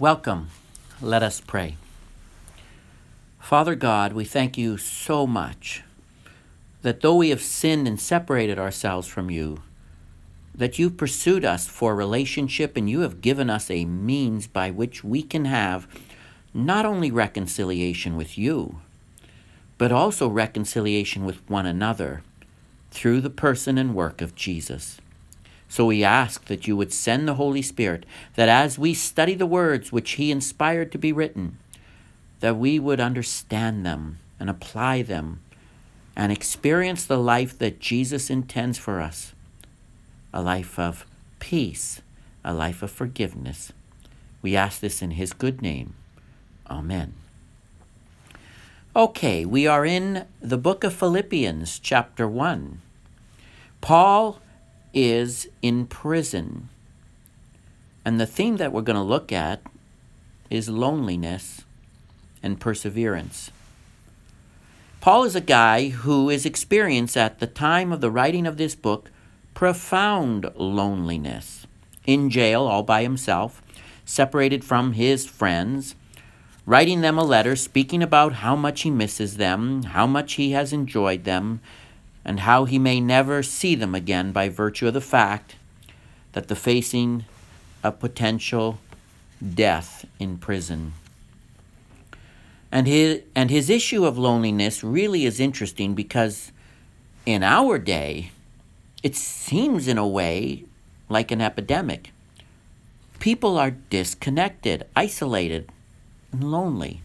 Welcome. Let us pray. Father God, we thank you so much that though we have sinned and separated ourselves from you, that you've pursued us for relationship and you have given us a means by which we can have not only reconciliation with you, but also reconciliation with one another through the person and work of Jesus. So we ask that you would send the Holy Spirit, that as we study the words which He inspired to be written, that we would understand them and apply them and experience the life that Jesus intends for us a life of peace, a life of forgiveness. We ask this in His good name. Amen. Okay, we are in the book of Philippians, chapter 1. Paul is in prison. And the theme that we're going to look at is loneliness and perseverance. Paul is a guy who is experienced at the time of the writing of this book profound loneliness. In jail, all by himself, separated from his friends, writing them a letter speaking about how much he misses them, how much he has enjoyed them, and how he may never see them again by virtue of the fact that the facing a potential death in prison. And his, and his issue of loneliness really is interesting because in our day, it seems in a way like an epidemic. People are disconnected, isolated, and lonely.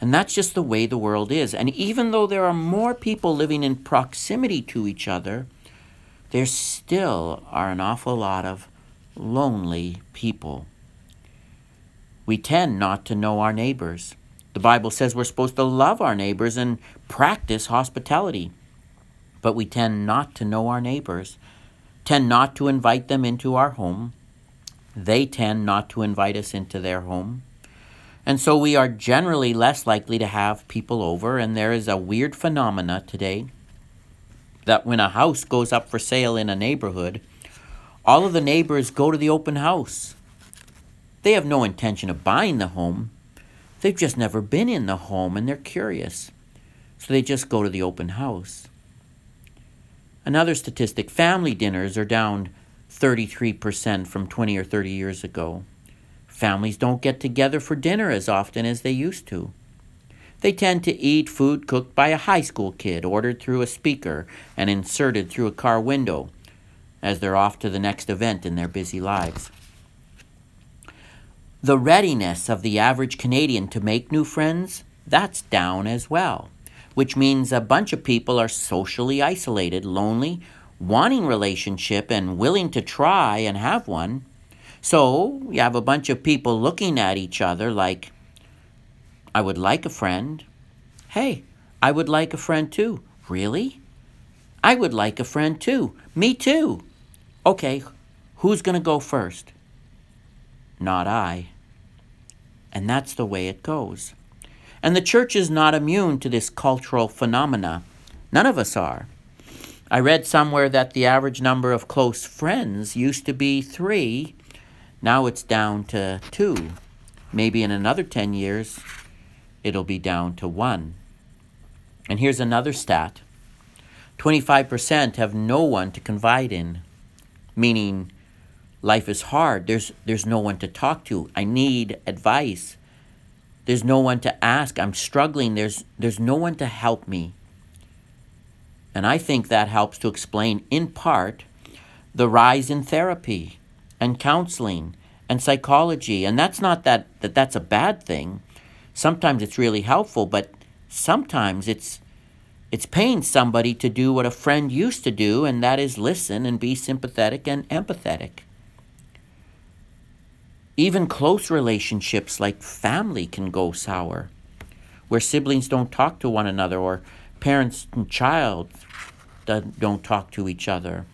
And that's just the way the world is. And even though there are more people living in proximity to each other, there still are an awful lot of lonely people. We tend not to know our neighbors. The Bible says we're supposed to love our neighbors and practice hospitality. But we tend not to know our neighbors, tend not to invite them into our home. They tend not to invite us into their home. And so we are generally less likely to have people over, and there is a weird phenomena today that when a house goes up for sale in a neighborhood, all of the neighbors go to the open house. They have no intention of buying the home. They've just never been in the home and they're curious. So they just go to the open house. Another statistic family dinners are down 33% from 20 or 30 years ago. Families don't get together for dinner as often as they used to. They tend to eat food cooked by a high school kid, ordered through a speaker and inserted through a car window, as they're off to the next event in their busy lives. The readiness of the average Canadian to make new friends, that's down as well, which means a bunch of people are socially isolated, lonely, wanting relationship and willing to try and have one, so you have a bunch of people looking at each other like, I would like a friend. Hey, I would like a friend too. Really? I would like a friend too. Me too. Okay, who's going to go first? Not I. And that's the way it goes. And the church is not immune to this cultural phenomena. None of us are. I read somewhere that the average number of close friends used to be three, now it's down to two. Maybe in another 10 years, it'll be down to one. And here's another stat 25% have no one to confide in, meaning life is hard. There's, there's no one to talk to. I need advice. There's no one to ask. I'm struggling. There's, there's no one to help me. And I think that helps to explain, in part, the rise in therapy and counseling and psychology. And that's not that, that that's a bad thing. Sometimes it's really helpful, but sometimes it's it's paying somebody to do what a friend used to do, and that is listen and be sympathetic and empathetic. Even close relationships like family can go sour, where siblings don't talk to one another or parents and child don't talk to each other.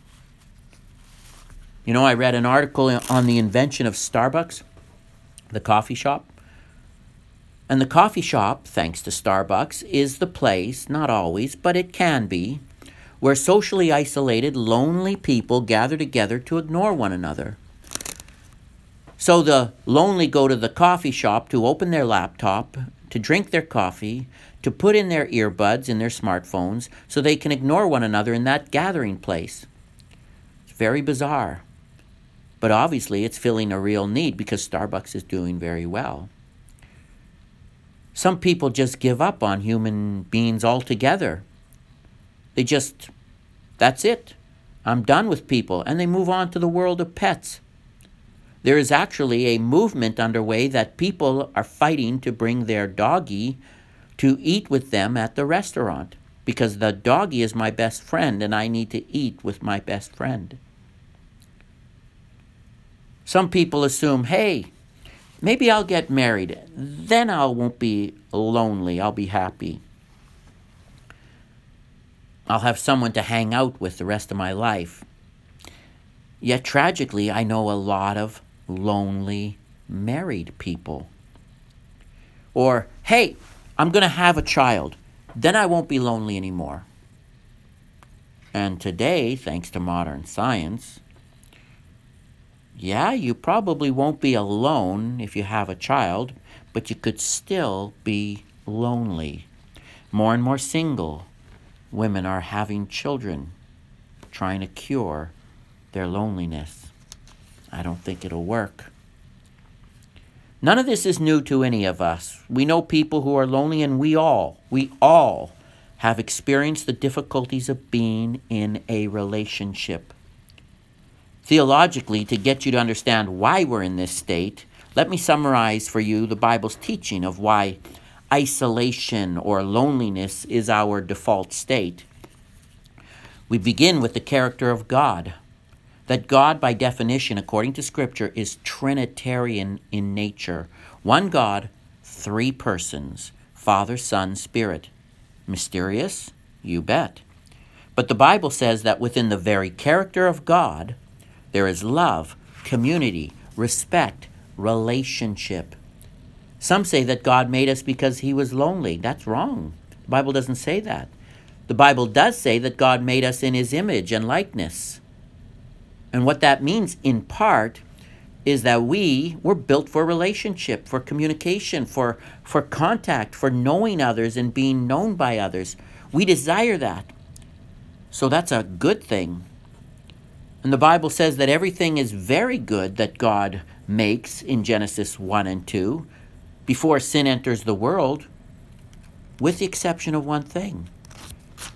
You know, I read an article on the invention of Starbucks, the coffee shop. And the coffee shop, thanks to Starbucks, is the place, not always, but it can be, where socially isolated, lonely people gather together to ignore one another. So the lonely go to the coffee shop to open their laptop, to drink their coffee, to put in their earbuds in their smartphones so they can ignore one another in that gathering place. It's very bizarre. But obviously, it's filling a real need because Starbucks is doing very well. Some people just give up on human beings altogether. They just, that's it. I'm done with people. And they move on to the world of pets. There is actually a movement underway that people are fighting to bring their doggy to eat with them at the restaurant because the doggy is my best friend and I need to eat with my best friend. Some people assume, hey, maybe I'll get married. Then I won't be lonely. I'll be happy. I'll have someone to hang out with the rest of my life. Yet tragically, I know a lot of lonely married people. Or, hey, I'm going to have a child. Then I won't be lonely anymore. And today, thanks to modern science, yeah, you probably won't be alone if you have a child, but you could still be lonely. More and more single women are having children, trying to cure their loneliness. I don't think it'll work. None of this is new to any of us. We know people who are lonely, and we all, we all have experienced the difficulties of being in a relationship. Theologically, to get you to understand why we're in this state, let me summarize for you the Bible's teaching of why isolation or loneliness is our default state. We begin with the character of God that God, by definition, according to Scripture, is Trinitarian in nature one God, three persons Father, Son, Spirit. Mysterious? You bet. But the Bible says that within the very character of God, there is love, community, respect, relationship. Some say that God made us because he was lonely. That's wrong. The Bible doesn't say that. The Bible does say that God made us in his image and likeness. And what that means, in part, is that we were built for relationship, for communication, for, for contact, for knowing others and being known by others. We desire that. So that's a good thing. And the Bible says that everything is very good that God makes in Genesis 1 and 2 before sin enters the world, with the exception of one thing.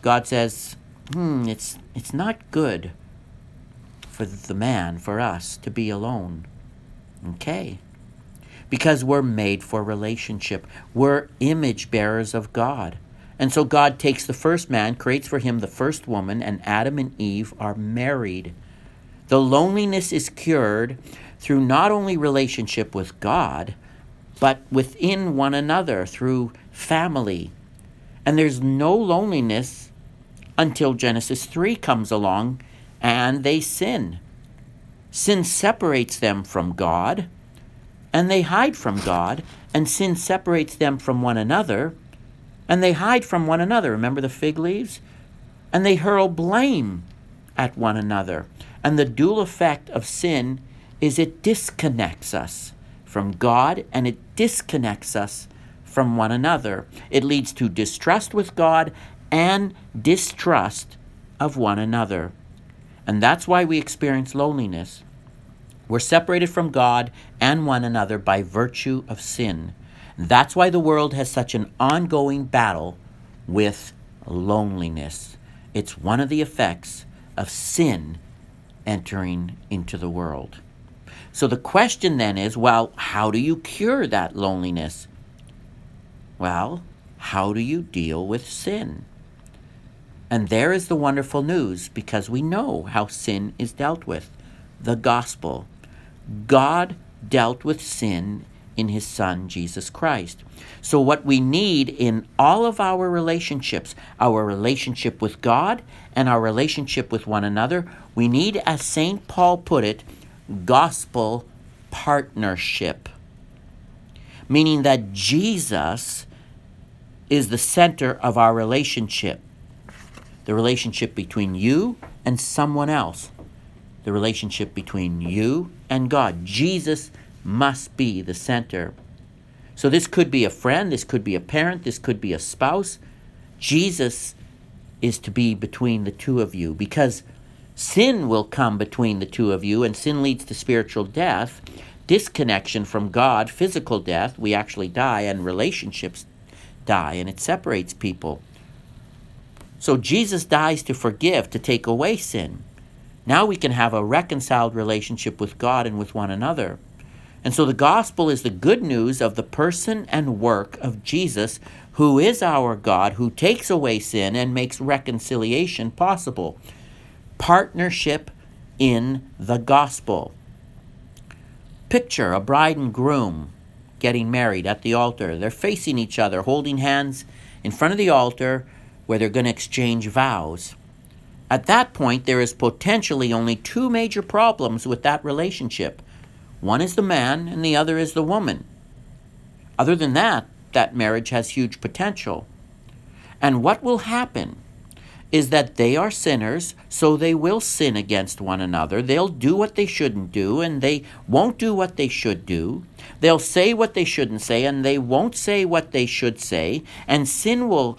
God says, hmm, it's, it's not good for the man, for us, to be alone. Okay. Because we're made for relationship. We're image bearers of God. And so God takes the first man, creates for him the first woman, and Adam and Eve are married. The loneliness is cured through not only relationship with God, but within one another through family. And there's no loneliness until Genesis 3 comes along and they sin. Sin separates them from God, and they hide from God, and sin separates them from one another, and they hide from one another. Remember the fig leaves? And they hurl blame at one another. And the dual effect of sin is it disconnects us from God and it disconnects us from one another. It leads to distrust with God and distrust of one another. And that's why we experience loneliness. We're separated from God and one another by virtue of sin. That's why the world has such an ongoing battle with loneliness. It's one of the effects of sin entering into the world. So the question then is well, how do you cure that loneliness? Well, how do you deal with sin? And there is the wonderful news because we know how sin is dealt with the gospel. God dealt with sin in his Son, Jesus Christ. So, what we need in all of our relationships, our relationship with God and our relationship with one another, we need, as St. Paul put it, gospel partnership. Meaning that Jesus is the center of our relationship the relationship between you and someone else, the relationship between you and God. Jesus must be the center. So this could be a friend, this could be a parent, this could be a spouse. Jesus is to be between the two of you because sin will come between the two of you, and sin leads to spiritual death, disconnection from God, physical death. We actually die, and relationships die, and it separates people. So Jesus dies to forgive, to take away sin. Now we can have a reconciled relationship with God and with one another. And so the gospel is the good news of the person and work of Jesus, who is our God, who takes away sin and makes reconciliation possible. Partnership in the gospel. Picture a bride and groom getting married at the altar. They're facing each other, holding hands in front of the altar where they're going to exchange vows. At that point, there is potentially only two major problems with that relationship one is the man, and the other is the woman. Other than that, that marriage has huge potential. And what will happen is that they are sinners, so they will sin against one another. They'll do what they shouldn't do, and they won't do what they should do. They'll say what they shouldn't say, and they won't say what they should say. And sin will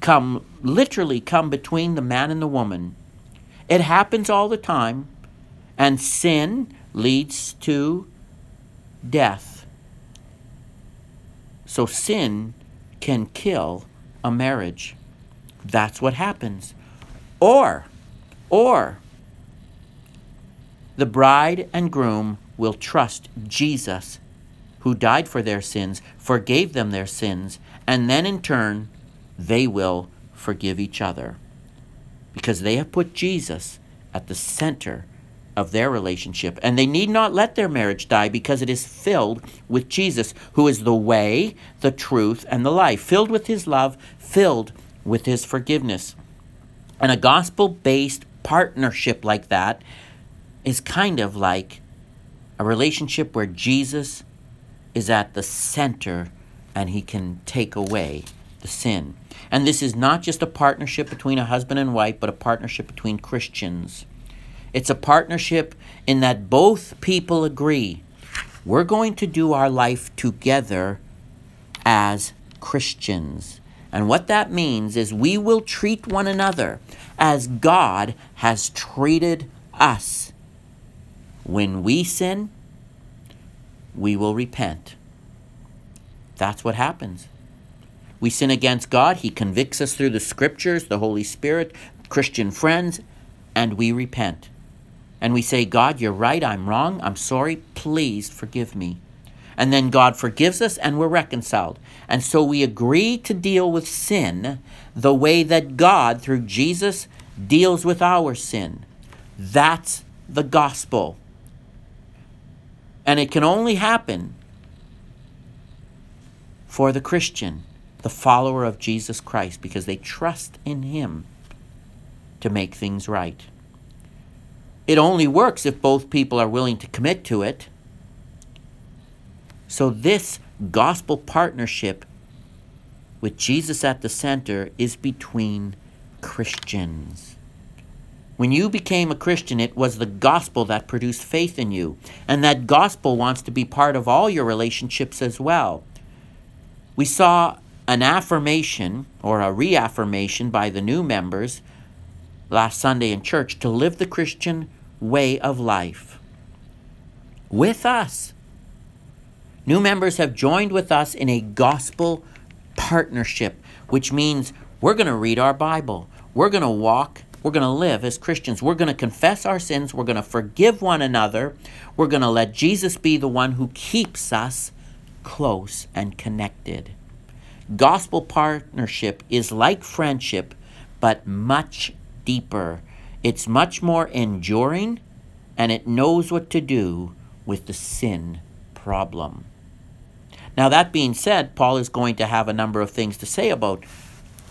come, literally come between the man and the woman. It happens all the time, and sin leads to death. So sin can kill a marriage. That's what happens. Or, or, the bride and groom will trust Jesus, who died for their sins, forgave them their sins, and then in turn they will forgive each other because they have put Jesus at the center of their relationship. And they need not let their marriage die because it is filled with Jesus, who is the way, the truth, and the life, filled with his love, filled with his forgiveness. And a gospel based partnership like that is kind of like a relationship where Jesus is at the center and he can take away the sin. And this is not just a partnership between a husband and wife, but a partnership between Christians. It's a partnership in that both people agree we're going to do our life together as Christians. And what that means is we will treat one another as God has treated us. When we sin, we will repent. That's what happens. We sin against God. He convicts us through the scriptures, the Holy Spirit, Christian friends, and we repent. And we say, God, you're right. I'm wrong. I'm sorry. Please forgive me. And then God forgives us and we're reconciled. And so we agree to deal with sin the way that God, through Jesus, deals with our sin. That's the gospel. And it can only happen for the Christian the follower of Jesus Christ because they trust in Him to make things right. It only works if both people are willing to commit to it. So, this gospel partnership with Jesus at the center is between Christians. When you became a Christian, it was the gospel that produced faith in you. And that gospel wants to be part of all your relationships as well. We saw an affirmation or a reaffirmation by the new members last Sunday in church to live the Christian way of life with us. New members have joined with us in a gospel partnership, which means we're going to read our Bible. We're going to walk. We're going to live as Christians. We're going to confess our sins. We're going to forgive one another. We're going to let Jesus be the one who keeps us close and connected. Gospel partnership is like friendship, but much deeper. It's much more enduring, and it knows what to do with the sin problem. Now, that being said, Paul is going to have a number of things to say about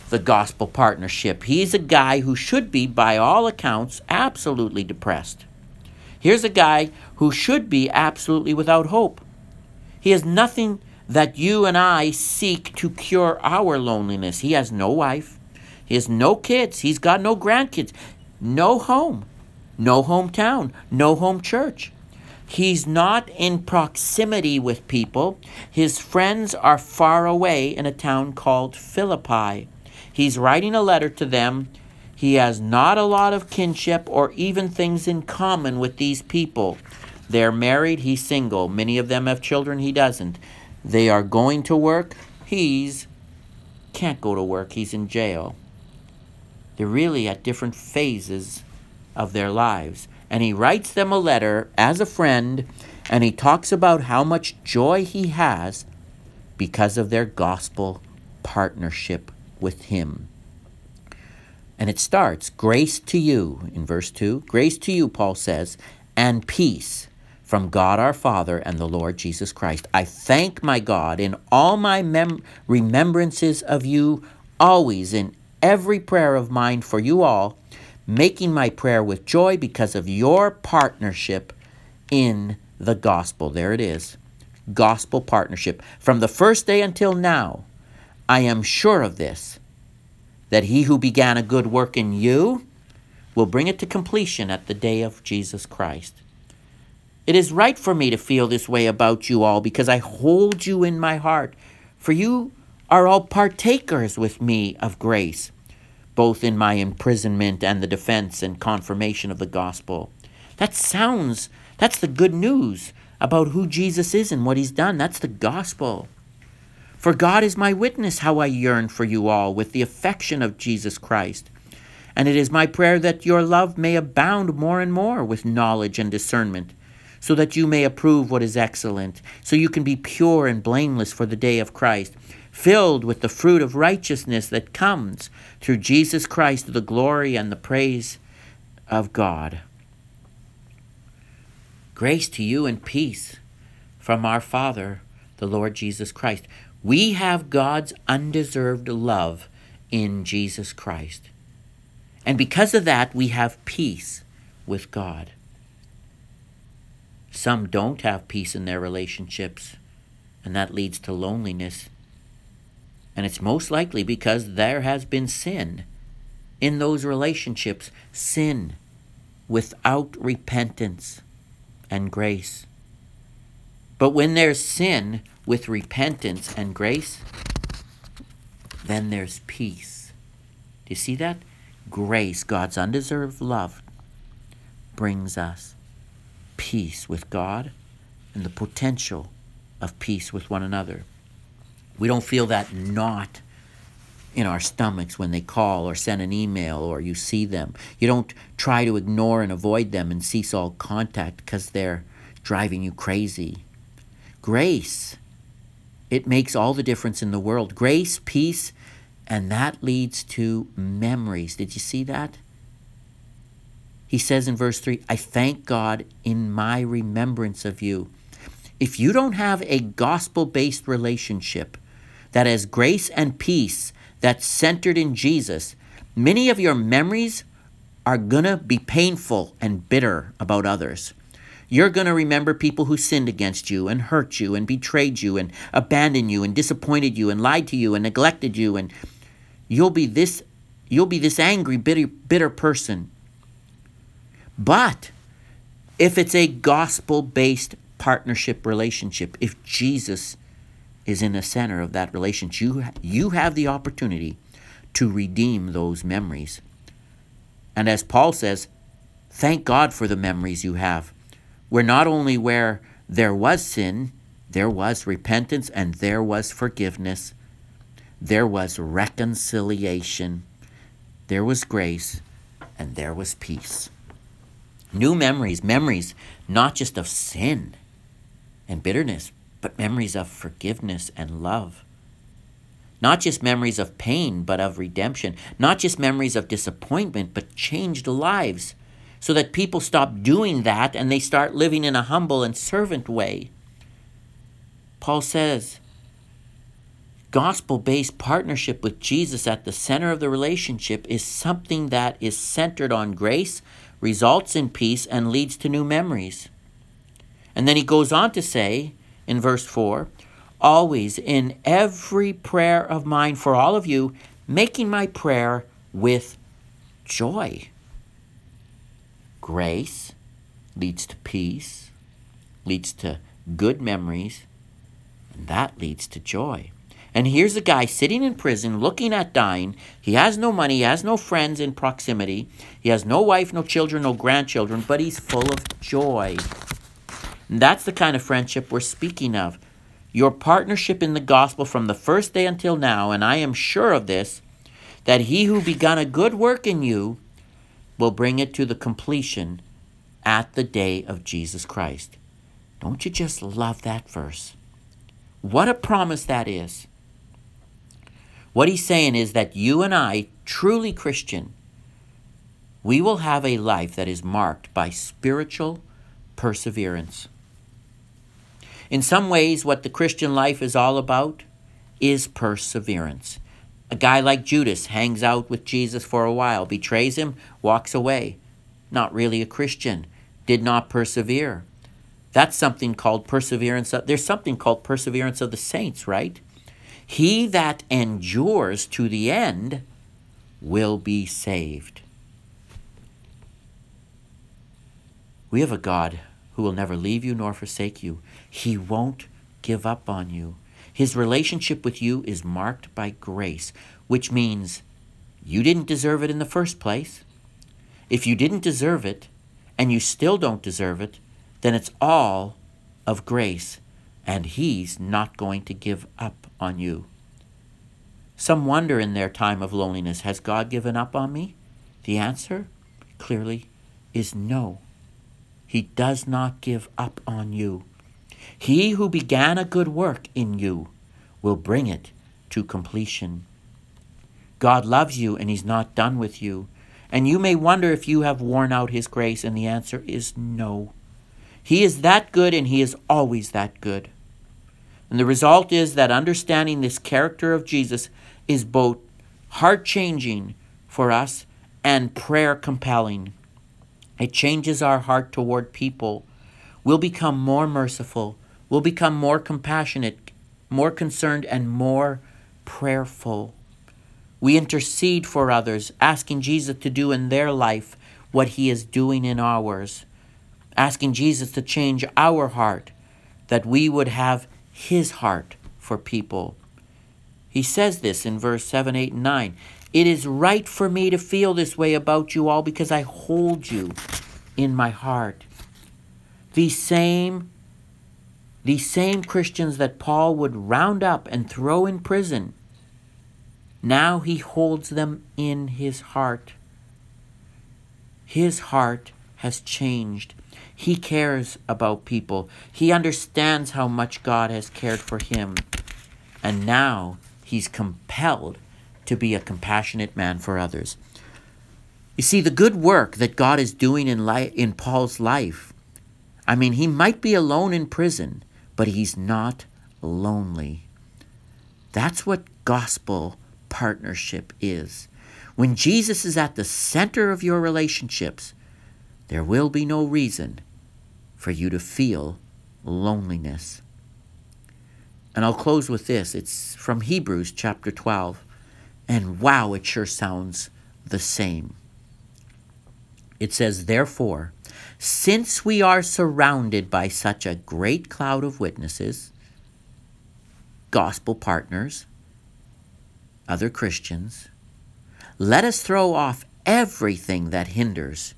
the gospel partnership. He's a guy who should be, by all accounts, absolutely depressed. Here's a guy who should be absolutely without hope. He has nothing that you and I seek to cure our loneliness. He has no wife, he has no kids, he's got no grandkids, no home, no hometown, no home church. He's not in proximity with people. His friends are far away in a town called Philippi. He's writing a letter to them. He has not a lot of kinship or even things in common with these people. They're married, he's single. Many of them have children, he doesn't. They are going to work, he's can't go to work, he's in jail. They're really at different phases of their lives and he writes them a letter as a friend, and he talks about how much joy he has because of their gospel partnership with him. And it starts, Grace to you, in verse 2. Grace to you, Paul says, and peace from God our Father and the Lord Jesus Christ. I thank my God in all my mem- remembrances of you, always in every prayer of mine for you all making my prayer with joy because of your partnership in the gospel. There it is gospel partnership. From the first day until now, I am sure of this that he who began a good work in you will bring it to completion at the day of Jesus Christ. It is right for me to feel this way about you all because I hold you in my heart, for you are all partakers with me of grace both in my imprisonment and the defense and confirmation of the gospel. That sounds, that's the good news about who Jesus is and what he's done. That's the gospel. For God is my witness how I yearn for you all with the affection of Jesus Christ. And it is my prayer that your love may abound more and more with knowledge and discernment, so that you may approve what is excellent, so you can be pure and blameless for the day of Christ filled with the fruit of righteousness that comes through Jesus Christ to the glory and the praise of God. Grace to you and peace from our Father, the Lord Jesus Christ. We have God's undeserved love in Jesus Christ. And because of that, we have peace with God. Some don't have peace in their relationships, and that leads to loneliness and it's most likely because there has been sin in those relationships, sin without repentance and grace. But when there's sin with repentance and grace, then there's peace. Do you see that? Grace, God's undeserved love, brings us peace with God and the potential of peace with one another. We don't feel that knot in our stomachs when they call or send an email or you see them. You don't try to ignore and avoid them and cease all contact because they're driving you crazy. Grace, it makes all the difference in the world. Grace, peace, and that leads to memories. Did you see that? He says in verse 3 I thank God in my remembrance of you. If you don't have a gospel based relationship, that as grace and peace that's centered in Jesus, many of your memories are going to be painful and bitter about others. You're going to remember people who sinned against you and hurt you and betrayed you and abandoned you and disappointed you and lied to you and neglected you and you'll be this you'll be this angry bitter bitter person. But if it's a gospel-based partnership relationship, if Jesus is in the center of that relationship. You, you have the opportunity to redeem those memories. And as Paul says, thank God for the memories you have. Where not only where there was sin, there was repentance and there was forgiveness, there was reconciliation, there was grace, and there was peace. New memories, memories not just of sin and bitterness, but memories of forgiveness and love. Not just memories of pain, but of redemption. Not just memories of disappointment, but changed lives so that people stop doing that and they start living in a humble and servant way. Paul says, gospel based partnership with Jesus at the center of the relationship is something that is centered on grace, results in peace, and leads to new memories. And then he goes on to say, in verse 4 always in every prayer of mine for all of you, making my prayer with joy. Grace leads to peace, leads to good memories, and that leads to joy. And here's a guy sitting in prison looking at dying. He has no money, he has no friends in proximity, he has no wife, no children, no grandchildren, but he's full of joy. That's the kind of friendship we're speaking of. Your partnership in the gospel from the first day until now, and I am sure of this, that he who begun a good work in you will bring it to the completion at the day of Jesus Christ. Don't you just love that verse? What a promise that is. What he's saying is that you and I, truly Christian, we will have a life that is marked by spiritual perseverance. In some ways, what the Christian life is all about is perseverance. A guy like Judas hangs out with Jesus for a while, betrays him, walks away. Not really a Christian, did not persevere. That's something called perseverance. There's something called perseverance of the saints, right? He that endures to the end will be saved. We have a God who will never leave you nor forsake you. He won't give up on you. His relationship with you is marked by grace, which means you didn't deserve it in the first place. If you didn't deserve it and you still don't deserve it, then it's all of grace, and He's not going to give up on you. Some wonder in their time of loneliness Has God given up on me? The answer, clearly, is no. He does not give up on you. He who began a good work in you will bring it to completion. God loves you and He's not done with you. And you may wonder if you have worn out His grace, and the answer is no. He is that good and He is always that good. And the result is that understanding this character of Jesus is both heart changing for us and prayer compelling. It changes our heart toward people. We'll become more merciful. We'll become more compassionate, more concerned, and more prayerful. We intercede for others, asking Jesus to do in their life what he is doing in ours, asking Jesus to change our heart, that we would have his heart for people. He says this in verse 7, 8, and 9. It is right for me to feel this way about you all because I hold you in my heart. These same these same Christians that Paul would round up and throw in prison, now he holds them in his heart. His heart has changed. He cares about people. He understands how much God has cared for him. And now he's compelled to be a compassionate man for others. You see, the good work that God is doing in, li- in Paul's life, I mean, he might be alone in prison, but he's not lonely. That's what gospel partnership is. When Jesus is at the center of your relationships, there will be no reason for you to feel loneliness. And I'll close with this. It's from Hebrews chapter 12. And wow, it sure sounds the same. It says, Therefore, since we are surrounded by such a great cloud of witnesses, gospel partners, other Christians, let us throw off everything that hinders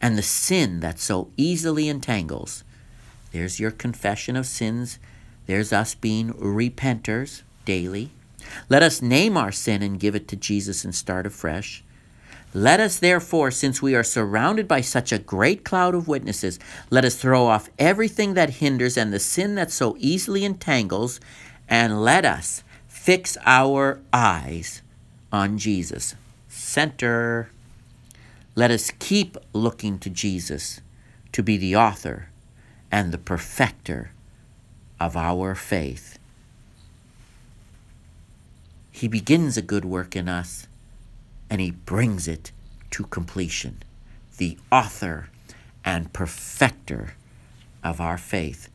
and the sin that so easily entangles. There's your confession of sins there's us being repenters daily. Let us name our sin and give it to Jesus and start afresh. Let us therefore, since we are surrounded by such a great cloud of witnesses, let us throw off everything that hinders and the sin that so easily entangles, and let us fix our eyes on Jesus. Center. Let us keep looking to Jesus to be the author and the perfecter of our faith. He begins a good work in us and he brings it to completion. The author and perfecter of our faith.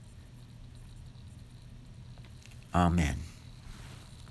Amen.